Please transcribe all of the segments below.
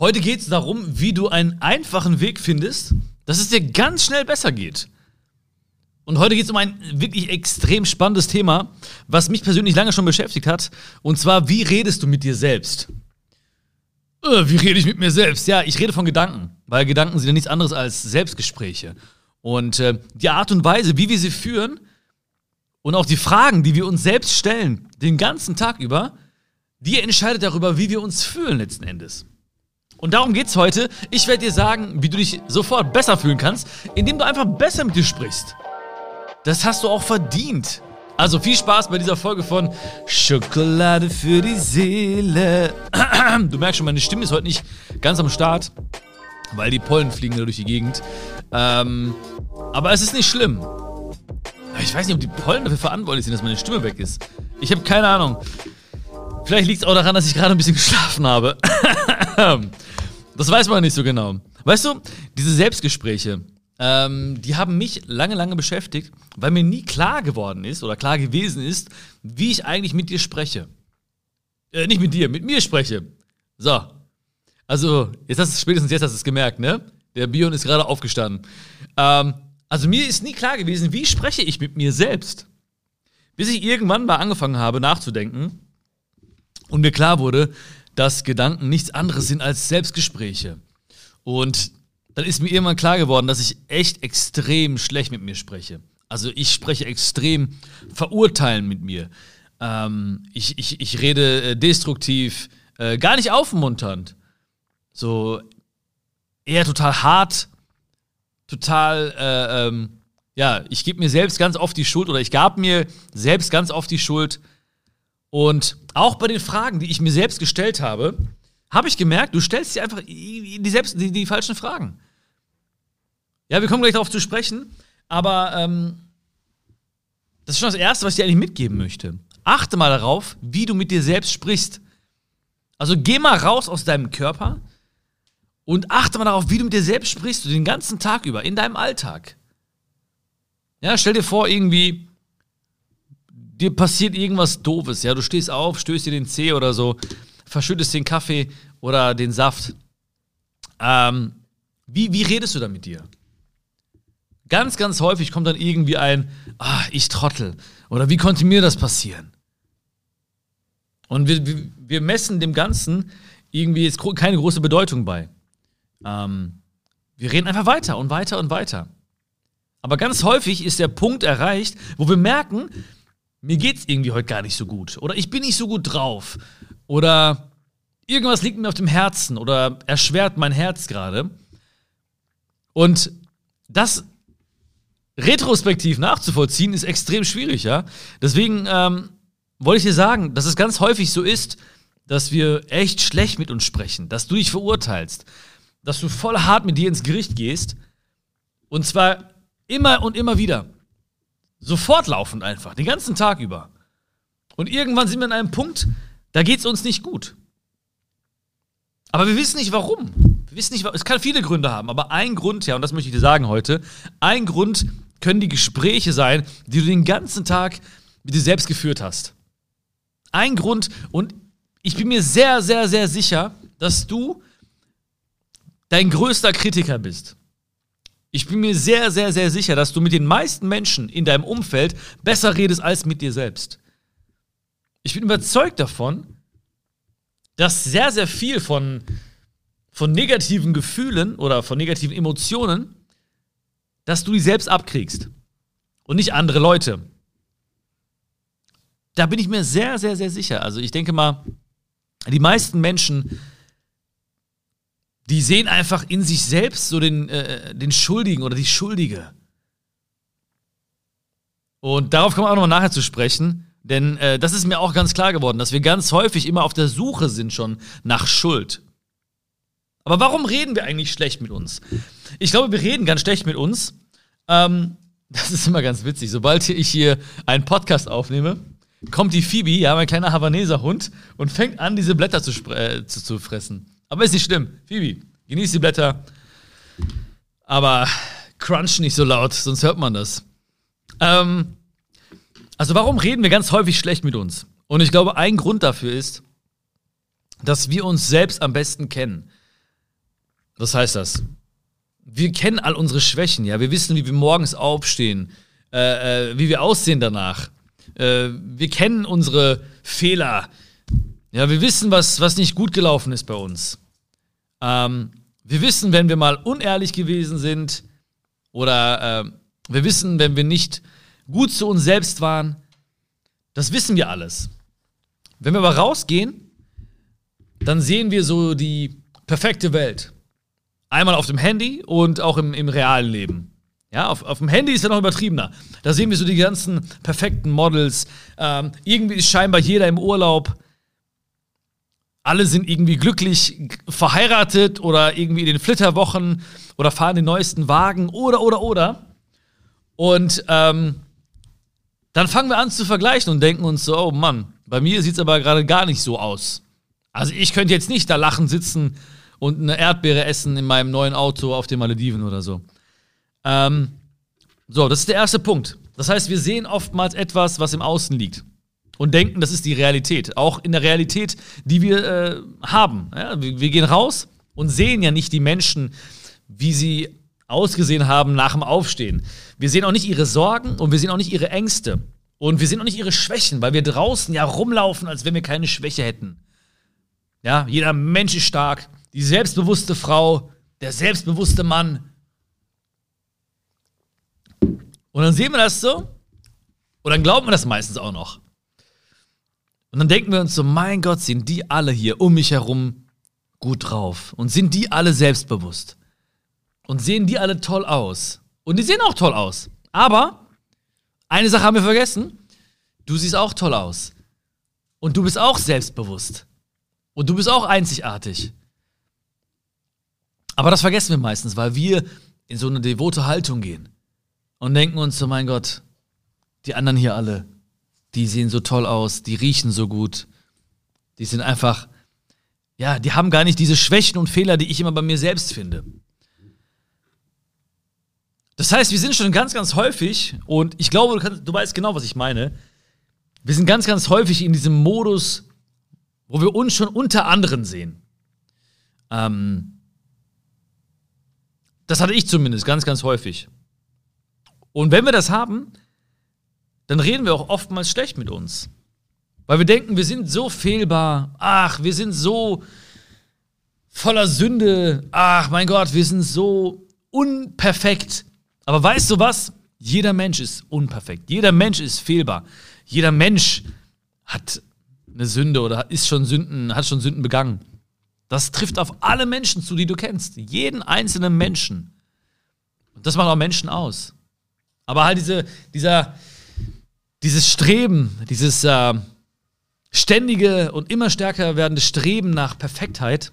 Heute geht es darum, wie du einen einfachen Weg findest, dass es dir ganz schnell besser geht. Und heute geht es um ein wirklich extrem spannendes Thema, was mich persönlich lange schon beschäftigt hat. Und zwar, wie redest du mit dir selbst? Äh, wie rede ich mit mir selbst? Ja, ich rede von Gedanken, weil Gedanken sind ja nichts anderes als Selbstgespräche. Und äh, die Art und Weise, wie wir sie führen und auch die Fragen, die wir uns selbst stellen, den ganzen Tag über, die entscheidet darüber, wie wir uns fühlen letzten Endes. Und darum geht's heute. Ich werde dir sagen, wie du dich sofort besser fühlen kannst, indem du einfach besser mit dir sprichst. Das hast du auch verdient. Also viel Spaß bei dieser Folge von Schokolade für die Seele. Du merkst schon, meine Stimme ist heute nicht ganz am Start, weil die Pollen fliegen da durch die Gegend. Ähm, aber es ist nicht schlimm. Ich weiß nicht, ob die Pollen dafür verantwortlich sind, dass meine Stimme weg ist. Ich habe keine Ahnung. Vielleicht liegt es auch daran, dass ich gerade ein bisschen geschlafen habe. Das weiß man nicht so genau. Weißt du, diese Selbstgespräche, ähm, die haben mich lange, lange beschäftigt, weil mir nie klar geworden ist oder klar gewesen ist, wie ich eigentlich mit dir spreche. Äh, nicht mit dir, mit mir spreche. So. Also, jetzt hast du spätestens jetzt hast du es gemerkt, ne? Der Bion ist gerade aufgestanden. Ähm, also mir ist nie klar gewesen, wie spreche ich mit mir selbst. Bis ich irgendwann mal angefangen habe nachzudenken und mir klar wurde, dass Gedanken nichts anderes sind als Selbstgespräche. Und dann ist mir irgendwann klar geworden, dass ich echt extrem schlecht mit mir spreche. Also ich spreche extrem verurteilen mit mir. Ähm, ich, ich, ich rede äh, destruktiv, äh, gar nicht aufmunternd. So eher total hart, total, äh, ähm, ja, ich gebe mir selbst ganz oft die Schuld oder ich gab mir selbst ganz oft die Schuld, und auch bei den Fragen, die ich mir selbst gestellt habe, habe ich gemerkt, du stellst dir einfach die, selbst, die, die falschen Fragen. Ja, wir kommen gleich darauf zu sprechen, aber ähm, das ist schon das Erste, was ich dir eigentlich mitgeben möchte. Achte mal darauf, wie du mit dir selbst sprichst. Also geh mal raus aus deinem Körper und achte mal darauf, wie du mit dir selbst sprichst, den ganzen Tag über, in deinem Alltag. Ja, stell dir vor, irgendwie, dir passiert irgendwas Doofes, ja, du stehst auf, stößt dir den Zeh oder so, verschüttest den Kaffee oder den Saft. Ähm, wie, wie redest du da mit dir? Ganz, ganz häufig kommt dann irgendwie ein, ah, ich trottel. Oder wie konnte mir das passieren? Und wir, wir, messen dem Ganzen irgendwie jetzt keine große Bedeutung bei. Ähm, wir reden einfach weiter und weiter und weiter. Aber ganz häufig ist der Punkt erreicht, wo wir merken, mir geht's irgendwie heute gar nicht so gut. Oder ich bin nicht so gut drauf. Oder irgendwas liegt mir auf dem Herzen oder erschwert mein Herz gerade. Und das retrospektiv nachzuvollziehen, ist extrem schwierig, ja. Deswegen ähm, wollte ich dir sagen, dass es ganz häufig so ist, dass wir echt schlecht mit uns sprechen, dass du dich verurteilst, dass du voll hart mit dir ins Gericht gehst. Und zwar immer und immer wieder. Sofort laufend einfach, den ganzen Tag über. Und irgendwann sind wir an einem Punkt, da geht es uns nicht gut. Aber wir wissen nicht warum. Wir wissen nicht, es kann viele Gründe haben, aber ein Grund, ja, und das möchte ich dir sagen heute, ein Grund können die Gespräche sein, die du den ganzen Tag mit dir selbst geführt hast. Ein Grund, und ich bin mir sehr, sehr, sehr sicher, dass du dein größter Kritiker bist. Ich bin mir sehr, sehr, sehr sicher, dass du mit den meisten Menschen in deinem Umfeld besser redest als mit dir selbst. Ich bin überzeugt davon, dass sehr, sehr viel von, von negativen Gefühlen oder von negativen Emotionen, dass du die selbst abkriegst und nicht andere Leute. Da bin ich mir sehr, sehr, sehr sicher. Also ich denke mal, die meisten Menschen die sehen einfach in sich selbst so den, äh, den Schuldigen oder die Schuldige. Und darauf kommen wir auch nochmal nachher zu sprechen, denn äh, das ist mir auch ganz klar geworden, dass wir ganz häufig immer auf der Suche sind schon nach Schuld. Aber warum reden wir eigentlich schlecht mit uns? Ich glaube, wir reden ganz schlecht mit uns. Ähm, das ist immer ganz witzig. Sobald ich hier einen Podcast aufnehme, kommt die Phoebe, ja, mein kleiner Havaneser Hund, und fängt an, diese Blätter zu, äh, zu, zu fressen. Aber ist nicht schlimm. Phoebe, genieß die Blätter. Aber crunch nicht so laut, sonst hört man das. Ähm, also warum reden wir ganz häufig schlecht mit uns? Und ich glaube, ein Grund dafür ist, dass wir uns selbst am besten kennen. Was heißt das? Wir kennen all unsere Schwächen, ja. Wir wissen, wie wir morgens aufstehen, äh, äh, wie wir aussehen danach. Äh, wir kennen unsere Fehler. Ja, wir wissen, was, was nicht gut gelaufen ist bei uns. Ähm, wir wissen, wenn wir mal unehrlich gewesen sind oder äh, wir wissen, wenn wir nicht gut zu uns selbst waren. Das wissen wir alles. Wenn wir aber rausgehen, dann sehen wir so die perfekte Welt. Einmal auf dem Handy und auch im, im realen Leben. Ja, auf, auf dem Handy ist ja noch übertriebener. Da sehen wir so die ganzen perfekten Models. Ähm, irgendwie ist scheinbar jeder im Urlaub. Alle sind irgendwie glücklich verheiratet oder irgendwie in den Flitterwochen oder fahren den neuesten Wagen oder, oder, oder. Und ähm, dann fangen wir an zu vergleichen und denken uns so, oh Mann, bei mir sieht es aber gerade gar nicht so aus. Also ich könnte jetzt nicht da lachen sitzen und eine Erdbeere essen in meinem neuen Auto auf den Malediven oder so. Ähm, so, das ist der erste Punkt. Das heißt, wir sehen oftmals etwas, was im Außen liegt und denken, das ist die Realität. Auch in der Realität, die wir äh, haben. Ja, wir, wir gehen raus und sehen ja nicht die Menschen, wie sie ausgesehen haben nach dem Aufstehen. Wir sehen auch nicht ihre Sorgen und wir sehen auch nicht ihre Ängste. Und wir sehen auch nicht ihre Schwächen, weil wir draußen ja rumlaufen, als wenn wir keine Schwäche hätten. Ja, jeder Mensch ist stark. Die selbstbewusste Frau, der selbstbewusste Mann. Und dann sehen wir das so. Und dann glauben wir das meistens auch noch. Und dann denken wir uns so, mein Gott, sind die alle hier um mich herum gut drauf? Und sind die alle selbstbewusst? Und sehen die alle toll aus? Und die sehen auch toll aus. Aber eine Sache haben wir vergessen. Du siehst auch toll aus. Und du bist auch selbstbewusst. Und du bist auch einzigartig. Aber das vergessen wir meistens, weil wir in so eine devote Haltung gehen und denken uns so, mein Gott, die anderen hier alle, die sehen so toll aus, die riechen so gut, die sind einfach, ja, die haben gar nicht diese Schwächen und Fehler, die ich immer bei mir selbst finde. Das heißt, wir sind schon ganz, ganz häufig, und ich glaube, du, kannst, du weißt genau, was ich meine, wir sind ganz, ganz häufig in diesem Modus, wo wir uns schon unter anderen sehen. Ähm, das hatte ich zumindest ganz, ganz häufig. Und wenn wir das haben, dann reden wir auch oftmals schlecht mit uns. Weil wir denken, wir sind so fehlbar. Ach, wir sind so voller Sünde. Ach, mein Gott, wir sind so unperfekt. Aber weißt du was? Jeder Mensch ist unperfekt. Jeder Mensch ist fehlbar. Jeder Mensch hat eine Sünde oder ist schon Sünden, hat schon Sünden begangen. Das trifft auf alle Menschen zu, die du kennst. Jeden einzelnen Menschen. Und das macht auch Menschen aus. Aber halt diese, dieser, dieses Streben, dieses äh, ständige und immer stärker werdende Streben nach Perfektheit,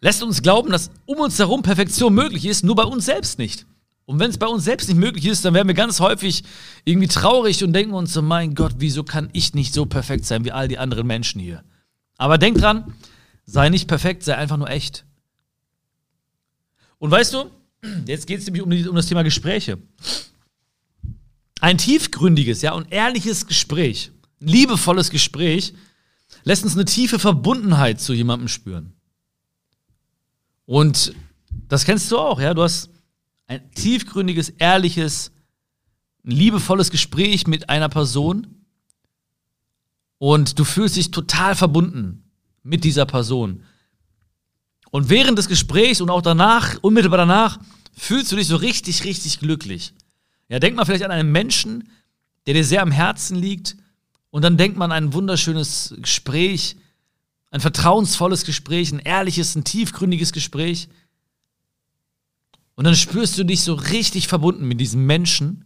lässt uns glauben, dass um uns herum Perfektion möglich ist, nur bei uns selbst nicht. Und wenn es bei uns selbst nicht möglich ist, dann werden wir ganz häufig irgendwie traurig und denken uns so, mein Gott, wieso kann ich nicht so perfekt sein wie all die anderen Menschen hier? Aber denk dran, sei nicht perfekt, sei einfach nur echt. Und weißt du, jetzt geht es nämlich um, die, um das Thema Gespräche. Ein tiefgründiges, ja, und ehrliches Gespräch, ein liebevolles Gespräch, lässt uns eine tiefe Verbundenheit zu jemandem spüren. Und das kennst du auch, ja. Du hast ein tiefgründiges, ehrliches, ein liebevolles Gespräch mit einer Person und du fühlst dich total verbunden mit dieser Person. Und während des Gesprächs und auch danach, unmittelbar danach, fühlst du dich so richtig, richtig glücklich. Ja, denk mal vielleicht an einen Menschen, der dir sehr am Herzen liegt, und dann denkt man an ein wunderschönes Gespräch, ein vertrauensvolles Gespräch, ein ehrliches, ein tiefgründiges Gespräch. Und dann spürst du dich so richtig verbunden mit diesem Menschen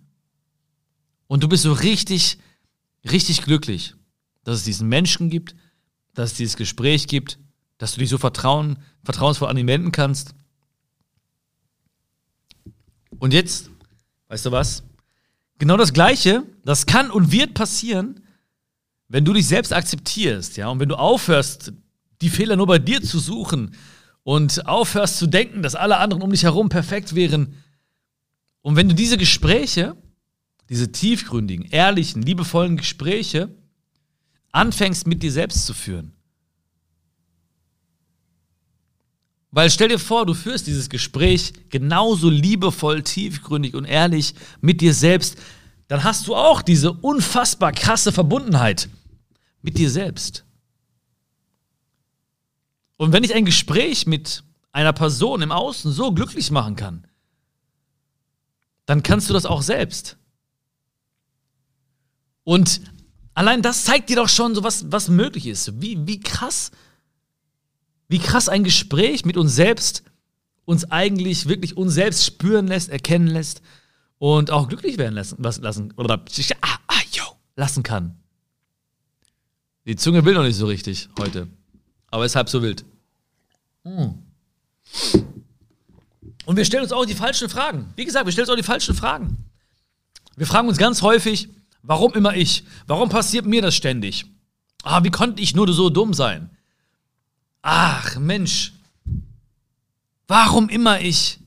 und du bist so richtig, richtig glücklich, dass es diesen Menschen gibt, dass es dieses Gespräch gibt, dass du dich so vertrauen, vertrauensvoll an ihn wenden kannst. Und jetzt, weißt du was? Genau das Gleiche, das kann und wird passieren, wenn du dich selbst akzeptierst, ja, und wenn du aufhörst, die Fehler nur bei dir zu suchen und aufhörst zu denken, dass alle anderen um dich herum perfekt wären. Und wenn du diese Gespräche, diese tiefgründigen, ehrlichen, liebevollen Gespräche anfängst mit dir selbst zu führen, Weil stell dir vor, du führst dieses Gespräch genauso liebevoll, tiefgründig und ehrlich mit dir selbst, dann hast du auch diese unfassbar krasse Verbundenheit mit dir selbst. Und wenn ich ein Gespräch mit einer Person im Außen so glücklich machen kann, dann kannst du das auch selbst. Und allein das zeigt dir doch schon so, was, was möglich ist. Wie, wie krass, wie krass ein Gespräch mit uns selbst uns eigentlich wirklich uns selbst spüren lässt, erkennen lässt und auch glücklich werden lassen, lassen oder ah, ah, yo, lassen kann. Die Zunge will noch nicht so richtig heute, aber ist halb so wild. Mm. Und wir stellen uns auch die falschen Fragen. Wie gesagt, wir stellen uns auch die falschen Fragen. Wir fragen uns ganz häufig, warum immer ich? Warum passiert mir das ständig? Ah, wie konnte ich nur so dumm sein? Ach, Mensch. Warum immer ich?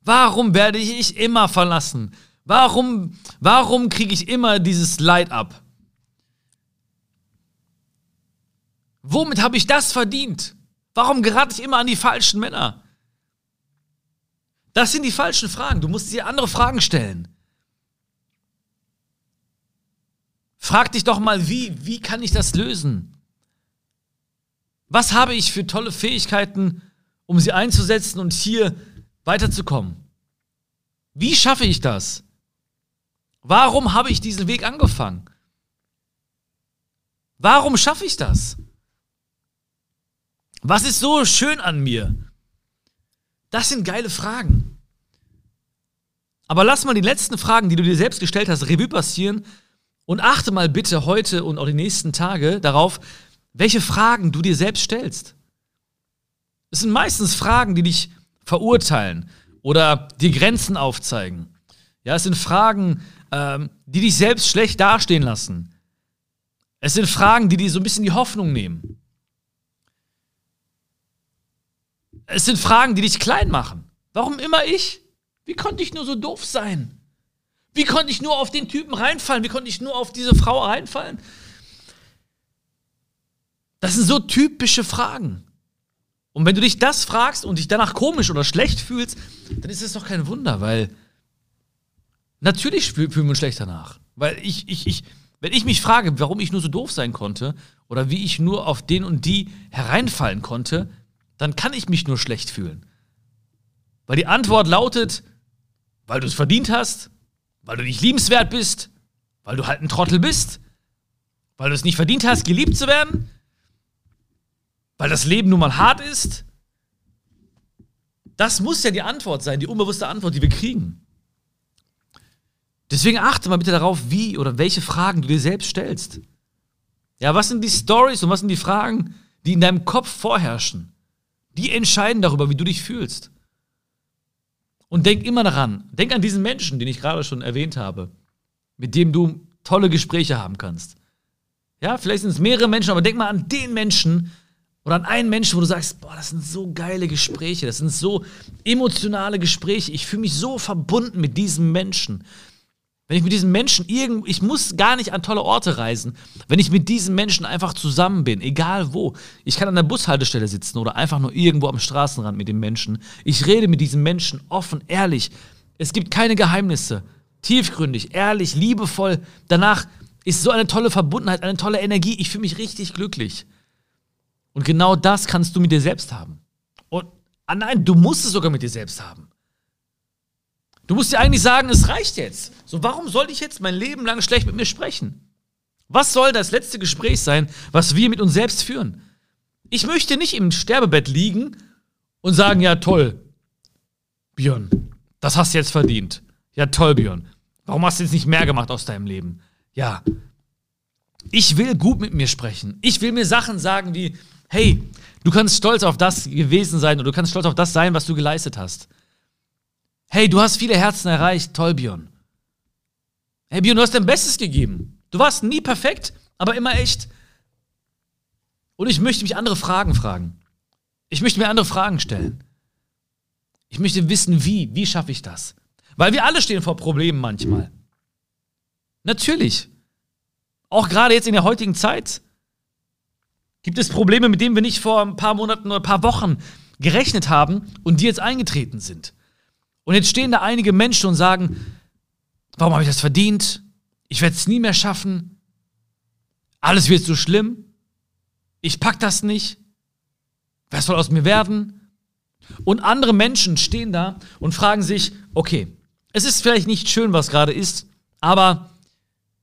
Warum werde ich immer verlassen? Warum, warum kriege ich immer dieses Leid ab? Womit habe ich das verdient? Warum gerate ich immer an die falschen Männer? Das sind die falschen Fragen. Du musst dir andere Fragen stellen. Frag dich doch mal, wie, wie kann ich das lösen? Was habe ich für tolle Fähigkeiten, um sie einzusetzen und hier weiterzukommen? Wie schaffe ich das? Warum habe ich diesen Weg angefangen? Warum schaffe ich das? Was ist so schön an mir? Das sind geile Fragen. Aber lass mal die letzten Fragen, die du dir selbst gestellt hast, Revue passieren und achte mal bitte heute und auch die nächsten Tage darauf, welche Fragen du dir selbst stellst. Es sind meistens Fragen, die dich verurteilen oder dir Grenzen aufzeigen. Ja, es sind Fragen, ähm, die dich selbst schlecht dastehen lassen. Es sind Fragen, die dir so ein bisschen die Hoffnung nehmen. Es sind Fragen, die dich klein machen. Warum immer ich? Wie konnte ich nur so doof sein? Wie konnte ich nur auf den Typen reinfallen? Wie konnte ich nur auf diese Frau reinfallen? Das sind so typische Fragen. Und wenn du dich das fragst und dich danach komisch oder schlecht fühlst, dann ist es doch kein Wunder, weil natürlich fühlen wir uns schlecht danach. Weil ich, ich, ich, wenn ich mich frage, warum ich nur so doof sein konnte oder wie ich nur auf den und die hereinfallen konnte, dann kann ich mich nur schlecht fühlen. Weil die Antwort lautet, weil du es verdient hast, weil du nicht liebenswert bist, weil du halt ein Trottel bist, weil du es nicht verdient hast, geliebt zu werden, weil das Leben nun mal hart ist. Das muss ja die Antwort sein, die unbewusste Antwort, die wir kriegen. Deswegen achte mal bitte darauf, wie oder welche Fragen du dir selbst stellst. Ja, was sind die Stories und was sind die Fragen, die in deinem Kopf vorherrschen? Die entscheiden darüber, wie du dich fühlst. Und denk immer daran, denk an diesen Menschen, den ich gerade schon erwähnt habe, mit dem du tolle Gespräche haben kannst. Ja, vielleicht sind es mehrere Menschen, aber denk mal an den Menschen oder an einen Menschen, wo du sagst, boah, das sind so geile Gespräche, das sind so emotionale Gespräche. Ich fühle mich so verbunden mit diesem Menschen. Wenn ich mit diesen Menschen irgend, ich muss gar nicht an tolle Orte reisen, wenn ich mit diesen Menschen einfach zusammen bin, egal wo. Ich kann an der Bushaltestelle sitzen oder einfach nur irgendwo am Straßenrand mit den Menschen. Ich rede mit diesen Menschen offen, ehrlich. Es gibt keine Geheimnisse. Tiefgründig, ehrlich, liebevoll. Danach ist so eine tolle Verbundenheit, eine tolle Energie. Ich fühle mich richtig glücklich. Und genau das kannst du mit dir selbst haben. Und ah nein, du musst es sogar mit dir selbst haben. Du musst dir eigentlich sagen, es reicht jetzt. So, warum soll ich jetzt mein Leben lang schlecht mit mir sprechen? Was soll das letzte Gespräch sein, was wir mit uns selbst führen? Ich möchte nicht im Sterbebett liegen und sagen, ja toll, Björn, das hast du jetzt verdient. Ja toll, Björn. Warum hast du jetzt nicht mehr gemacht aus deinem Leben? Ja, ich will gut mit mir sprechen. Ich will mir Sachen sagen wie, hey, du kannst stolz auf das gewesen sein oder du kannst stolz auf das sein, was du geleistet hast. Hey, du hast viele Herzen erreicht. Toll, Björn. Hey, Björn, du hast dein Bestes gegeben. Du warst nie perfekt, aber immer echt. Und ich möchte mich andere Fragen fragen. Ich möchte mir andere Fragen stellen. Ich möchte wissen, wie. Wie schaffe ich das? Weil wir alle stehen vor Problemen manchmal. Natürlich. Auch gerade jetzt in der heutigen Zeit gibt es Probleme, mit denen wir nicht vor ein paar Monaten oder ein paar Wochen gerechnet haben und die jetzt eingetreten sind. Und jetzt stehen da einige Menschen und sagen, warum habe ich das verdient? Ich werde es nie mehr schaffen. Alles wird so schlimm. Ich pack das nicht. Was soll aus mir werden? Und andere Menschen stehen da und fragen sich, okay, es ist vielleicht nicht schön, was gerade ist, aber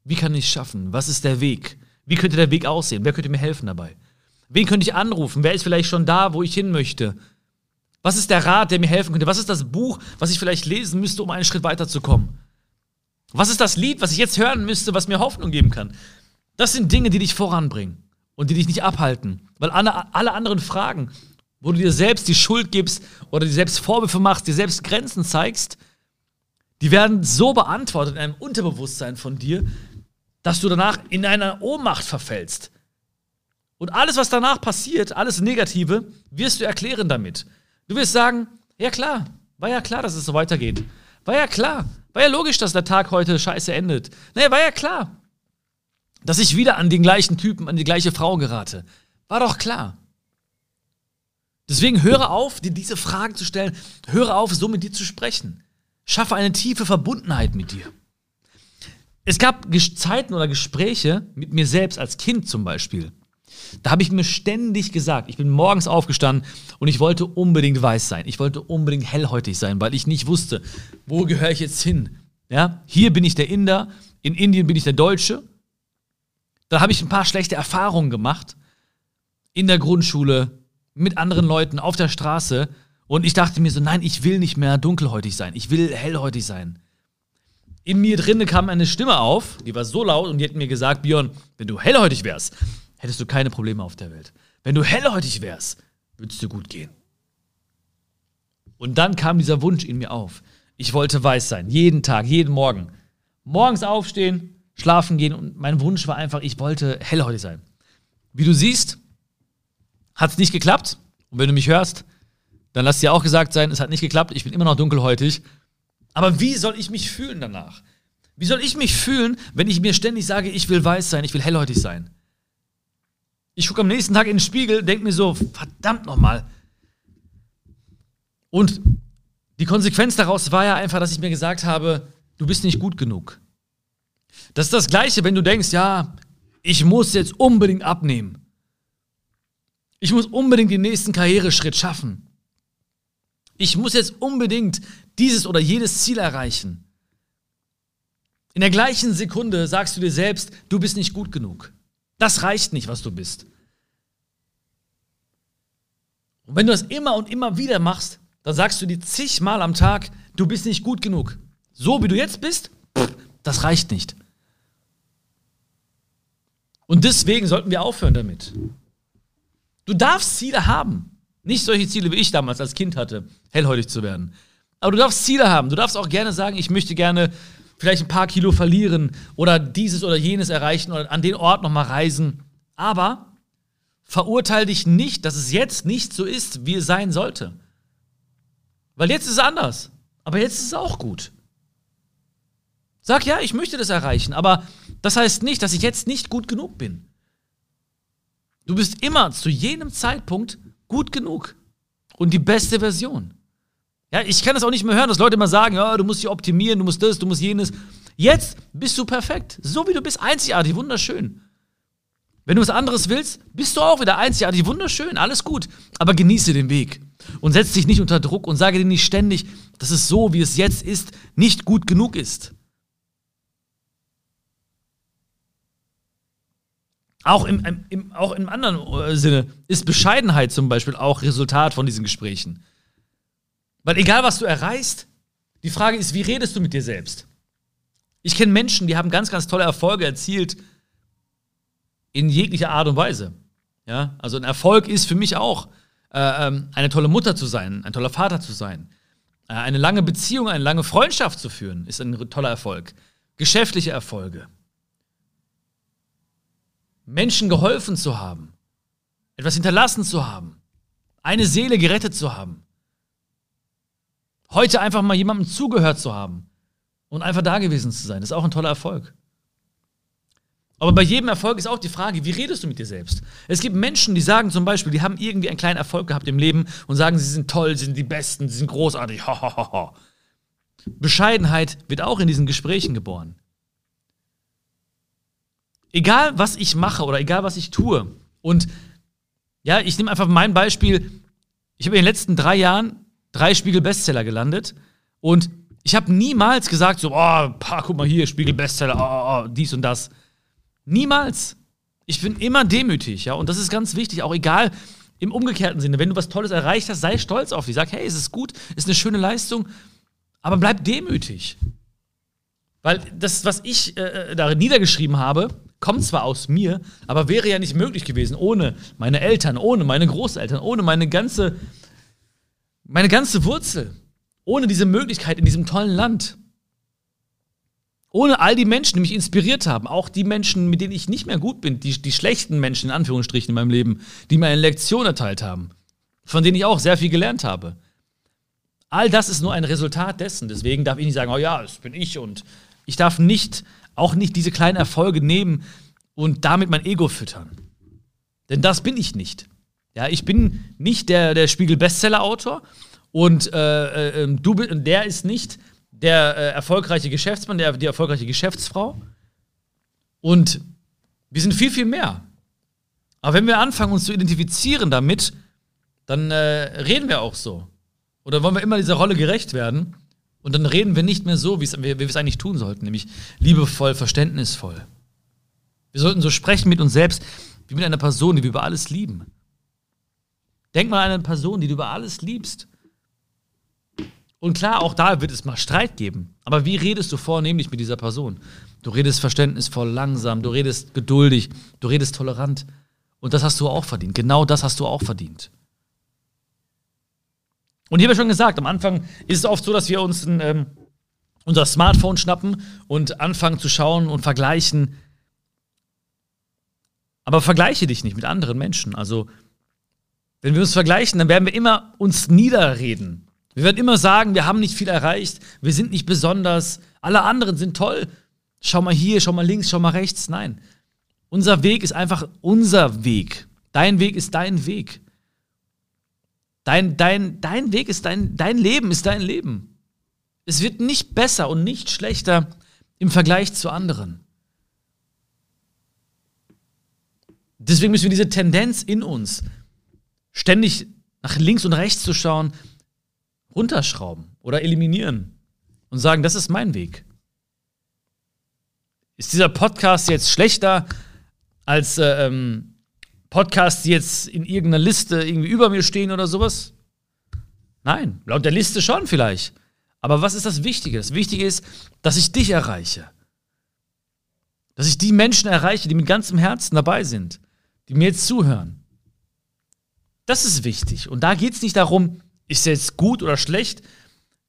wie kann ich es schaffen? Was ist der Weg? Wie könnte der Weg aussehen? Wer könnte mir helfen dabei? Wen könnte ich anrufen? Wer ist vielleicht schon da, wo ich hin möchte? Was ist der Rat, der mir helfen könnte? Was ist das Buch, was ich vielleicht lesen müsste, um einen Schritt weiterzukommen? Was ist das Lied, was ich jetzt hören müsste, was mir Hoffnung geben kann? Das sind Dinge, die dich voranbringen und die dich nicht abhalten. Weil alle, alle anderen Fragen, wo du dir selbst die Schuld gibst oder dir selbst Vorwürfe machst, dir selbst Grenzen zeigst, die werden so beantwortet in einem Unterbewusstsein von dir, dass du danach in einer Ohnmacht verfällst. Und alles, was danach passiert, alles Negative, wirst du erklären damit. Du wirst sagen, ja klar, war ja klar, dass es so weitergeht. War ja klar. War ja logisch, dass der Tag heute scheiße endet. Nee, war ja klar. Dass ich wieder an den gleichen Typen, an die gleiche Frau gerate. War doch klar. Deswegen höre auf, dir diese Fragen zu stellen. Höre auf, so mit dir zu sprechen. Schaffe eine tiefe Verbundenheit mit dir. Es gab Zeiten oder Gespräche mit mir selbst als Kind zum Beispiel. Da habe ich mir ständig gesagt, ich bin morgens aufgestanden und ich wollte unbedingt weiß sein. Ich wollte unbedingt hellhäutig sein, weil ich nicht wusste, wo gehöre ich jetzt hin. Ja? Hier bin ich der Inder, in Indien bin ich der Deutsche. Da habe ich ein paar schlechte Erfahrungen gemacht. In der Grundschule, mit anderen Leuten, auf der Straße. Und ich dachte mir so, nein, ich will nicht mehr dunkelhäutig sein. Ich will hellhäutig sein in mir drinnen kam eine Stimme auf, die war so laut und die hat mir gesagt, Björn, wenn du hellhäutig wärst, hättest du keine Probleme auf der Welt. Wenn du hellhäutig wärst, würde es dir gut gehen. Und dann kam dieser Wunsch in mir auf. Ich wollte weiß sein, jeden Tag, jeden Morgen. Morgens aufstehen, schlafen gehen und mein Wunsch war einfach, ich wollte hellhäutig sein. Wie du siehst, hat es nicht geklappt. Und wenn du mich hörst, dann lass dir auch gesagt sein, es hat nicht geklappt. Ich bin immer noch dunkelhäutig aber wie soll ich mich fühlen danach? Wie soll ich mich fühlen, wenn ich mir ständig sage, ich will weiß sein, ich will hellhäutig sein? Ich gucke am nächsten Tag in den Spiegel, denke mir so, verdammt nochmal. Und die Konsequenz daraus war ja einfach, dass ich mir gesagt habe, du bist nicht gut genug. Das ist das Gleiche, wenn du denkst, ja, ich muss jetzt unbedingt abnehmen. Ich muss unbedingt den nächsten Karriereschritt schaffen. Ich muss jetzt unbedingt dieses oder jenes Ziel erreichen. In der gleichen Sekunde sagst du dir selbst, du bist nicht gut genug. Das reicht nicht, was du bist. Und wenn du das immer und immer wieder machst, dann sagst du dir zigmal am Tag, du bist nicht gut genug. So wie du jetzt bist, das reicht nicht. Und deswegen sollten wir aufhören damit. Du darfst Ziele haben. Nicht solche Ziele, wie ich damals als Kind hatte, hellhäutig zu werden. Aber du darfst Ziele haben. Du darfst auch gerne sagen, ich möchte gerne vielleicht ein paar Kilo verlieren oder dieses oder jenes erreichen oder an den Ort nochmal reisen. Aber verurteile dich nicht, dass es jetzt nicht so ist, wie es sein sollte. Weil jetzt ist es anders. Aber jetzt ist es auch gut. Sag ja, ich möchte das erreichen, aber das heißt nicht, dass ich jetzt nicht gut genug bin. Du bist immer zu jenem Zeitpunkt gut genug und die beste Version. Ja, ich kann das auch nicht mehr hören, dass Leute immer sagen, ja, du musst dich optimieren, du musst das, du musst jenes. Jetzt bist du perfekt. So wie du bist, einzigartig, wunderschön. Wenn du was anderes willst, bist du auch wieder einzigartig, wunderschön, alles gut. Aber genieße den Weg und setz dich nicht unter Druck und sage dir nicht ständig, dass es so, wie es jetzt ist, nicht gut genug ist. Auch im, im, auch im anderen äh, Sinne ist Bescheidenheit zum Beispiel auch Resultat von diesen Gesprächen. Weil egal, was du erreichst, die Frage ist, wie redest du mit dir selbst? Ich kenne Menschen, die haben ganz, ganz tolle Erfolge erzielt in jeglicher Art und Weise. Ja, also ein Erfolg ist für mich auch, äh, ähm, eine tolle Mutter zu sein, ein toller Vater zu sein. Äh, eine lange Beziehung, eine lange Freundschaft zu führen, ist ein toller Erfolg. Geschäftliche Erfolge. Menschen geholfen zu haben. Etwas hinterlassen zu haben. Eine Seele gerettet zu haben. Heute einfach mal jemandem zugehört zu haben und einfach da gewesen zu sein, ist auch ein toller Erfolg. Aber bei jedem Erfolg ist auch die Frage, wie redest du mit dir selbst? Es gibt Menschen, die sagen zum Beispiel, die haben irgendwie einen kleinen Erfolg gehabt im Leben und sagen, sie sind toll, sie sind die Besten, sie sind großartig. Ha, ha, ha. Bescheidenheit wird auch in diesen Gesprächen geboren. Egal, was ich mache oder egal, was ich tue. Und ja, ich nehme einfach mein Beispiel. Ich habe in den letzten drei Jahren drei Spiegel-Bestseller gelandet und ich habe niemals gesagt, so, oh, pa, guck mal hier, Spiegel-Bestseller, oh, oh, dies und das. Niemals. Ich bin immer demütig, ja, und das ist ganz wichtig, auch egal im umgekehrten Sinne. Wenn du was Tolles erreicht hast, sei stolz auf dich. Sag, hey, es ist gut, ist eine schöne Leistung, aber bleib demütig. Weil das, was ich äh, äh da niedergeschrieben habe, kommt zwar aus mir, aber wäre ja nicht möglich gewesen ohne meine Eltern, ohne meine Großeltern, ohne meine ganze, meine ganze Wurzel, ohne diese Möglichkeit in diesem tollen Land. Ohne all die Menschen, die mich inspiriert haben, auch die Menschen, mit denen ich nicht mehr gut bin, die, die schlechten Menschen in Anführungsstrichen in meinem Leben, die mir eine Lektion erteilt haben, von denen ich auch sehr viel gelernt habe. All das ist nur ein Resultat dessen. Deswegen darf ich nicht sagen, oh ja, das bin ich und ich darf nicht, auch nicht diese kleinen Erfolge nehmen und damit mein Ego füttern. Denn das bin ich nicht. Ja, ich bin nicht der, der Spiegel-Bestseller-Autor und äh, äh, ähm, du, der ist nicht der äh, erfolgreiche Geschäftsmann, der, die erfolgreiche Geschäftsfrau. Und wir sind viel, viel mehr. Aber wenn wir anfangen, uns zu identifizieren damit, dann äh, reden wir auch so. Oder wollen wir immer dieser Rolle gerecht werden? Und dann reden wir nicht mehr so, wie wir es eigentlich tun sollten, nämlich liebevoll, verständnisvoll. Wir sollten so sprechen mit uns selbst wie mit einer Person, die wir über alles lieben. Denk mal an eine Person, die du über alles liebst. Und klar, auch da wird es mal Streit geben. Aber wie redest du vornehmlich mit dieser Person? Du redest verständnisvoll, langsam, du redest geduldig, du redest tolerant. Und das hast du auch verdient. Genau das hast du auch verdient. Und hier habe ich schon gesagt, am Anfang ist es oft so, dass wir uns ein, ähm, unser Smartphone schnappen und anfangen zu schauen und vergleichen. Aber vergleiche dich nicht mit anderen Menschen. Also, wenn wir uns vergleichen, dann werden wir immer uns niederreden. Wir werden immer sagen, wir haben nicht viel erreicht, wir sind nicht besonders, alle anderen sind toll. Schau mal hier, schau mal links, schau mal rechts. Nein. Unser Weg ist einfach unser Weg. Dein Weg ist dein Weg. Dein, dein, dein Weg ist dein, dein Leben ist dein Leben. Es wird nicht besser und nicht schlechter im Vergleich zu anderen. Deswegen müssen wir diese Tendenz in uns, ständig nach links und rechts zu schauen, runterschrauben oder eliminieren und sagen, das ist mein Weg. Ist dieser Podcast jetzt schlechter als äh, ähm, Podcasts, die jetzt in irgendeiner Liste irgendwie über mir stehen oder sowas? Nein, laut der Liste schon vielleicht. Aber was ist das Wichtige? Das Wichtige ist, dass ich dich erreiche. Dass ich die Menschen erreiche, die mit ganzem Herzen dabei sind, die mir jetzt zuhören. Das ist wichtig. Und da geht es nicht darum, ist er jetzt gut oder schlecht?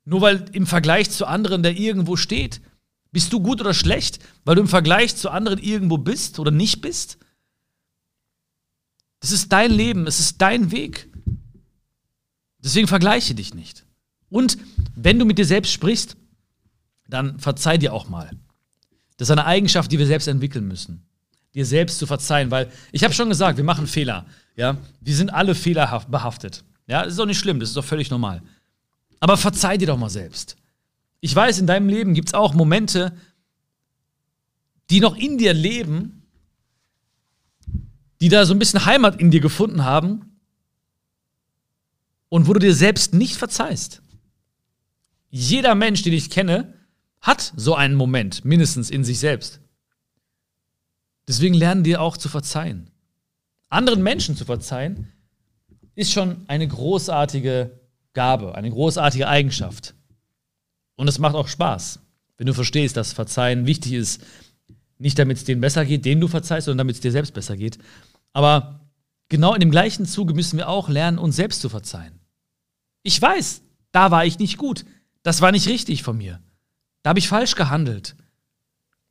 Nur weil im Vergleich zu anderen der irgendwo steht. Bist du gut oder schlecht, weil du im Vergleich zu anderen irgendwo bist oder nicht bist? Das ist dein Leben, es ist dein Weg. Deswegen vergleiche dich nicht. Und wenn du mit dir selbst sprichst, dann verzeih dir auch mal. Das ist eine Eigenschaft, die wir selbst entwickeln müssen. Dir selbst zu verzeihen, weil ich habe schon gesagt, wir machen Fehler. Ja? Wir sind alle fehlerhaft behaftet. Ja, das ist doch nicht schlimm, das ist doch völlig normal. Aber verzeih dir doch mal selbst. Ich weiß, in deinem Leben gibt es auch Momente, die noch in dir leben, die da so ein bisschen Heimat in dir gefunden haben und wo du dir selbst nicht verzeihst. Jeder Mensch, den ich kenne, hat so einen Moment mindestens in sich selbst. Deswegen lernen dir auch zu verzeihen. Anderen Menschen zu verzeihen, ist schon eine großartige Gabe, eine großartige Eigenschaft. Und es macht auch Spaß, wenn du verstehst, dass Verzeihen wichtig ist, nicht damit es denen besser geht, denen du verzeihst, sondern damit es dir selbst besser geht, aber genau in dem gleichen Zuge müssen wir auch lernen, uns selbst zu verzeihen. Ich weiß, da war ich nicht gut. Das war nicht richtig von mir. Da habe ich falsch gehandelt.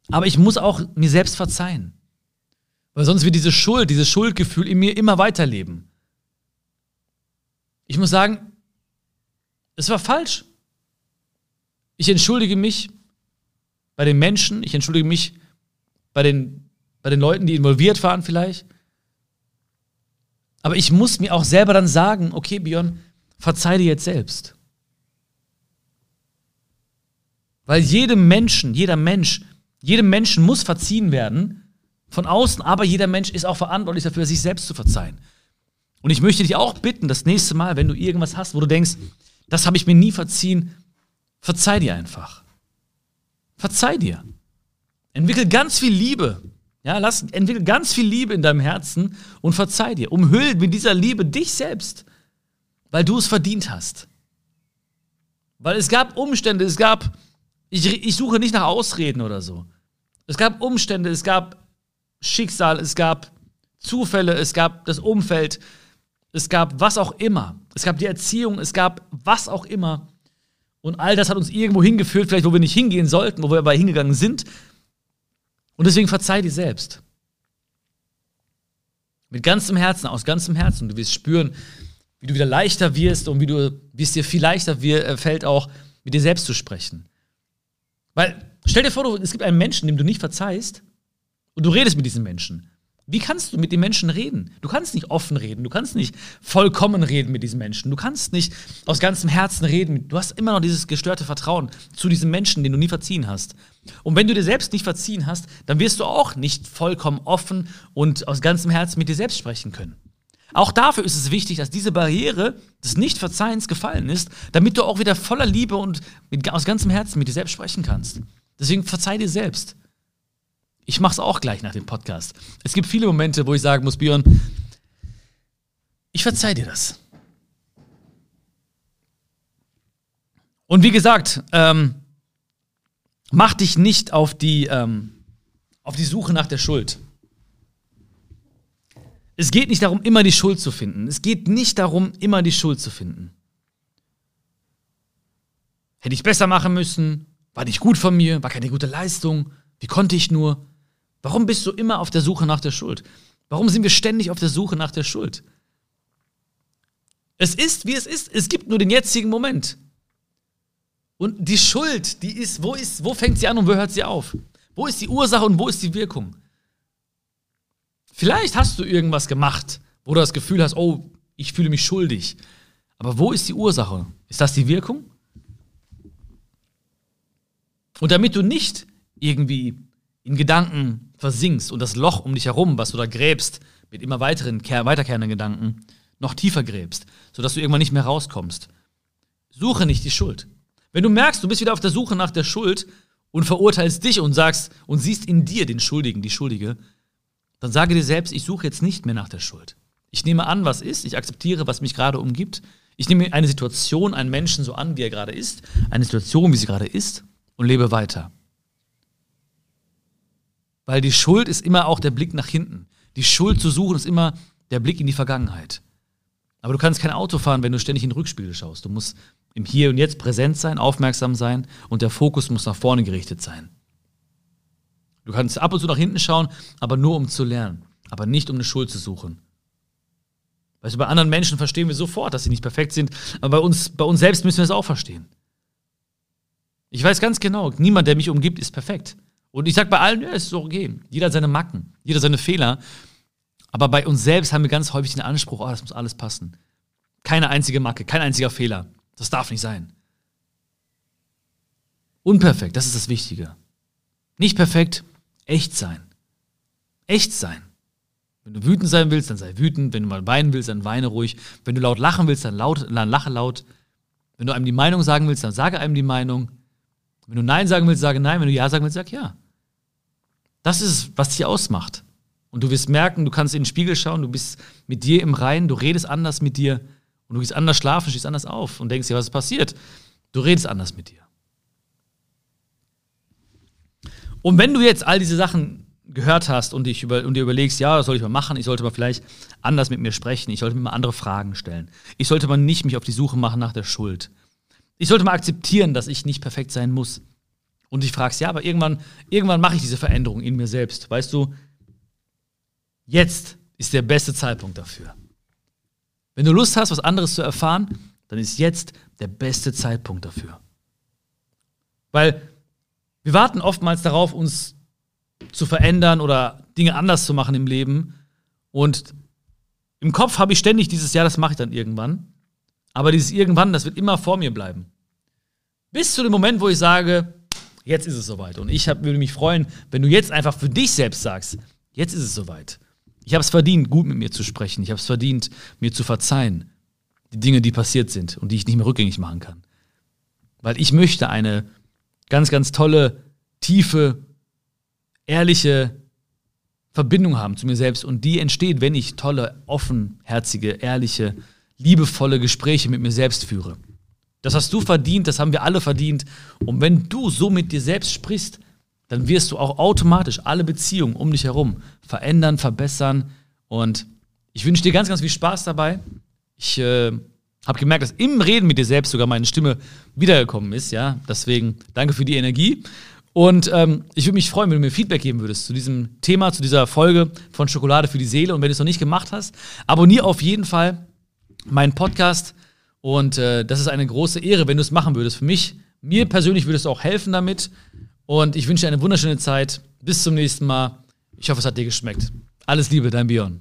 Aber ich muss auch mir selbst verzeihen. Weil sonst wird diese Schuld, dieses Schuldgefühl in mir immer weiterleben. Ich muss sagen, es war falsch. Ich entschuldige mich bei den Menschen, ich entschuldige mich bei den bei den Leuten, die involviert waren vielleicht. Aber ich muss mir auch selber dann sagen, okay, Björn, verzeih dir jetzt selbst. Weil jedem Menschen, jeder Mensch, jedem Menschen muss verziehen werden von außen, aber jeder Mensch ist auch verantwortlich dafür, sich selbst zu verzeihen. Und ich möchte dich auch bitten, das nächste Mal, wenn du irgendwas hast, wo du denkst, das habe ich mir nie verziehen, verzeih dir einfach. Verzeih dir. Entwickel ganz viel Liebe. Ja, lass, entwickel ganz viel Liebe in deinem Herzen und verzeih dir. Umhüll mit dieser Liebe dich selbst, weil du es verdient hast. Weil es gab Umstände, es gab ich, ich suche nicht nach Ausreden oder so. Es gab Umstände, es gab Schicksal, es gab Zufälle, es gab das Umfeld, es gab was auch immer. Es gab die Erziehung, es gab was auch immer. Und all das hat uns irgendwo hingeführt, vielleicht wo wir nicht hingehen sollten, wo wir aber hingegangen sind. Und deswegen verzeih dir selbst. Mit ganzem Herzen, aus ganzem Herzen. Du wirst spüren, wie du wieder leichter wirst und wie, du, wie es dir viel leichter äh, fällt, auch mit dir selbst zu sprechen. Weil, stell dir vor, es gibt einen Menschen, dem du nicht verzeihst und du redest mit diesem Menschen. Wie kannst du mit dem Menschen reden? Du kannst nicht offen reden, du kannst nicht vollkommen reden mit diesem Menschen, du kannst nicht aus ganzem Herzen reden. Du hast immer noch dieses gestörte Vertrauen zu diesem Menschen, den du nie verziehen hast. Und wenn du dir selbst nicht verziehen hast, dann wirst du auch nicht vollkommen offen und aus ganzem Herzen mit dir selbst sprechen können. Auch dafür ist es wichtig, dass diese Barriere des Nichtverzeihens gefallen ist, damit du auch wieder voller Liebe und mit, aus ganzem Herzen mit dir selbst sprechen kannst. Deswegen verzeih dir selbst. Ich mache es auch gleich nach dem Podcast. Es gibt viele Momente, wo ich sagen muss, Björn, ich verzeih dir das. Und wie gesagt, ähm, mach dich nicht auf die, ähm, auf die Suche nach der Schuld. Es geht nicht darum, immer die Schuld zu finden. Es geht nicht darum, immer die Schuld zu finden. Hätte ich besser machen müssen? War nicht gut von mir? War keine gute Leistung? Wie konnte ich nur? Warum bist du immer auf der Suche nach der Schuld? Warum sind wir ständig auf der Suche nach der Schuld? Es ist, wie es ist. Es gibt nur den jetzigen Moment. Und die Schuld, die ist, wo ist, wo fängt sie an und wo hört sie auf? Wo ist die Ursache und wo ist die Wirkung? Vielleicht hast du irgendwas gemacht, wo du das Gefühl hast, oh, ich fühle mich schuldig. Aber wo ist die Ursache? Ist das die Wirkung? Und damit du nicht irgendwie in Gedanken versinkst und das Loch um dich herum, was du da gräbst, mit immer weiteren, weiterkehrenden Gedanken, noch tiefer gräbst, sodass du irgendwann nicht mehr rauskommst. Suche nicht die Schuld. Wenn du merkst, du bist wieder auf der Suche nach der Schuld und verurteilst dich und sagst und siehst in dir den Schuldigen, die Schuldige, dann sage dir selbst, ich suche jetzt nicht mehr nach der Schuld. Ich nehme an, was ist, ich akzeptiere, was mich gerade umgibt. Ich nehme eine Situation, einen Menschen so an, wie er gerade ist, eine Situation, wie sie gerade ist, und lebe weiter. Weil die Schuld ist immer auch der Blick nach hinten. Die Schuld zu suchen ist immer der Blick in die Vergangenheit. Aber du kannst kein Auto fahren, wenn du ständig in den Rückspiegel schaust. Du musst im Hier und Jetzt präsent sein, aufmerksam sein und der Fokus muss nach vorne gerichtet sein. Du kannst ab und zu nach hinten schauen, aber nur um zu lernen, aber nicht um eine Schuld zu suchen. Weißt du, bei anderen Menschen verstehen wir sofort, dass sie nicht perfekt sind, aber bei uns, bei uns selbst müssen wir es auch verstehen. Ich weiß ganz genau, niemand, der mich umgibt, ist perfekt. Und ich sage bei allen, ja, es ist okay. Jeder hat seine Macken, jeder seine Fehler. Aber bei uns selbst haben wir ganz häufig den Anspruch, oh, das muss alles passen. Keine einzige Macke, kein einziger Fehler. Das darf nicht sein. Unperfekt, das ist das Wichtige. Nicht perfekt, Echt sein. Echt sein. Wenn du wütend sein willst, dann sei wütend. Wenn du mal weinen willst, dann weine ruhig. Wenn du laut lachen willst, dann, laut, dann lache laut. Wenn du einem die Meinung sagen willst, dann sage einem die Meinung. Wenn du Nein sagen willst, sage Nein. Wenn du Ja sagen willst, sag Ja. Das ist es, was dich ausmacht. Und du wirst merken, du kannst in den Spiegel schauen, du bist mit dir im Reinen, du redest anders mit dir und du gehst anders schlafen, stehst anders auf und denkst dir, was ist passiert? Du redest anders mit dir. Und wenn du jetzt all diese Sachen gehört hast und, dich über, und dir überlegst, ja, das soll ich mal machen, ich sollte mal vielleicht anders mit mir sprechen, ich sollte mir mal andere Fragen stellen, ich sollte mal nicht mich auf die Suche machen nach der Schuld. Ich sollte mal akzeptieren, dass ich nicht perfekt sein muss. Und ich fragst, ja, aber irgendwann, irgendwann mache ich diese Veränderung in mir selbst. Weißt du, jetzt ist der beste Zeitpunkt dafür. Wenn du Lust hast, was anderes zu erfahren, dann ist jetzt der beste Zeitpunkt dafür. Weil wir warten oftmals darauf, uns zu verändern oder Dinge anders zu machen im Leben. Und im Kopf habe ich ständig dieses Jahr, das mache ich dann irgendwann. Aber dieses irgendwann, das wird immer vor mir bleiben. Bis zu dem Moment, wo ich sage, jetzt ist es soweit. Und ich hab, würde mich freuen, wenn du jetzt einfach für dich selbst sagst, jetzt ist es soweit. Ich habe es verdient, gut mit mir zu sprechen. Ich habe es verdient, mir zu verzeihen. Die Dinge, die passiert sind und die ich nicht mehr rückgängig machen kann. Weil ich möchte eine ganz, ganz tolle, tiefe, ehrliche Verbindung haben zu mir selbst. Und die entsteht, wenn ich tolle, offenherzige, ehrliche, liebevolle Gespräche mit mir selbst führe. Das hast du verdient, das haben wir alle verdient. Und wenn du so mit dir selbst sprichst, dann wirst du auch automatisch alle Beziehungen um dich herum verändern, verbessern. Und ich wünsche dir ganz, ganz viel Spaß dabei. Ich äh, habe gemerkt, dass im Reden mit dir selbst sogar meine Stimme wiedergekommen ist. Ja, deswegen danke für die Energie. Und ähm, ich würde mich freuen, wenn du mir Feedback geben würdest zu diesem Thema, zu dieser Folge von Schokolade für die Seele. Und wenn du es noch nicht gemacht hast, abonniere auf jeden Fall meinen Podcast. Und äh, das ist eine große Ehre, wenn du es machen würdest. Für mich, mir persönlich würde es auch helfen damit. Und ich wünsche dir eine wunderschöne Zeit. Bis zum nächsten Mal. Ich hoffe, es hat dir geschmeckt. Alles Liebe, dein Björn.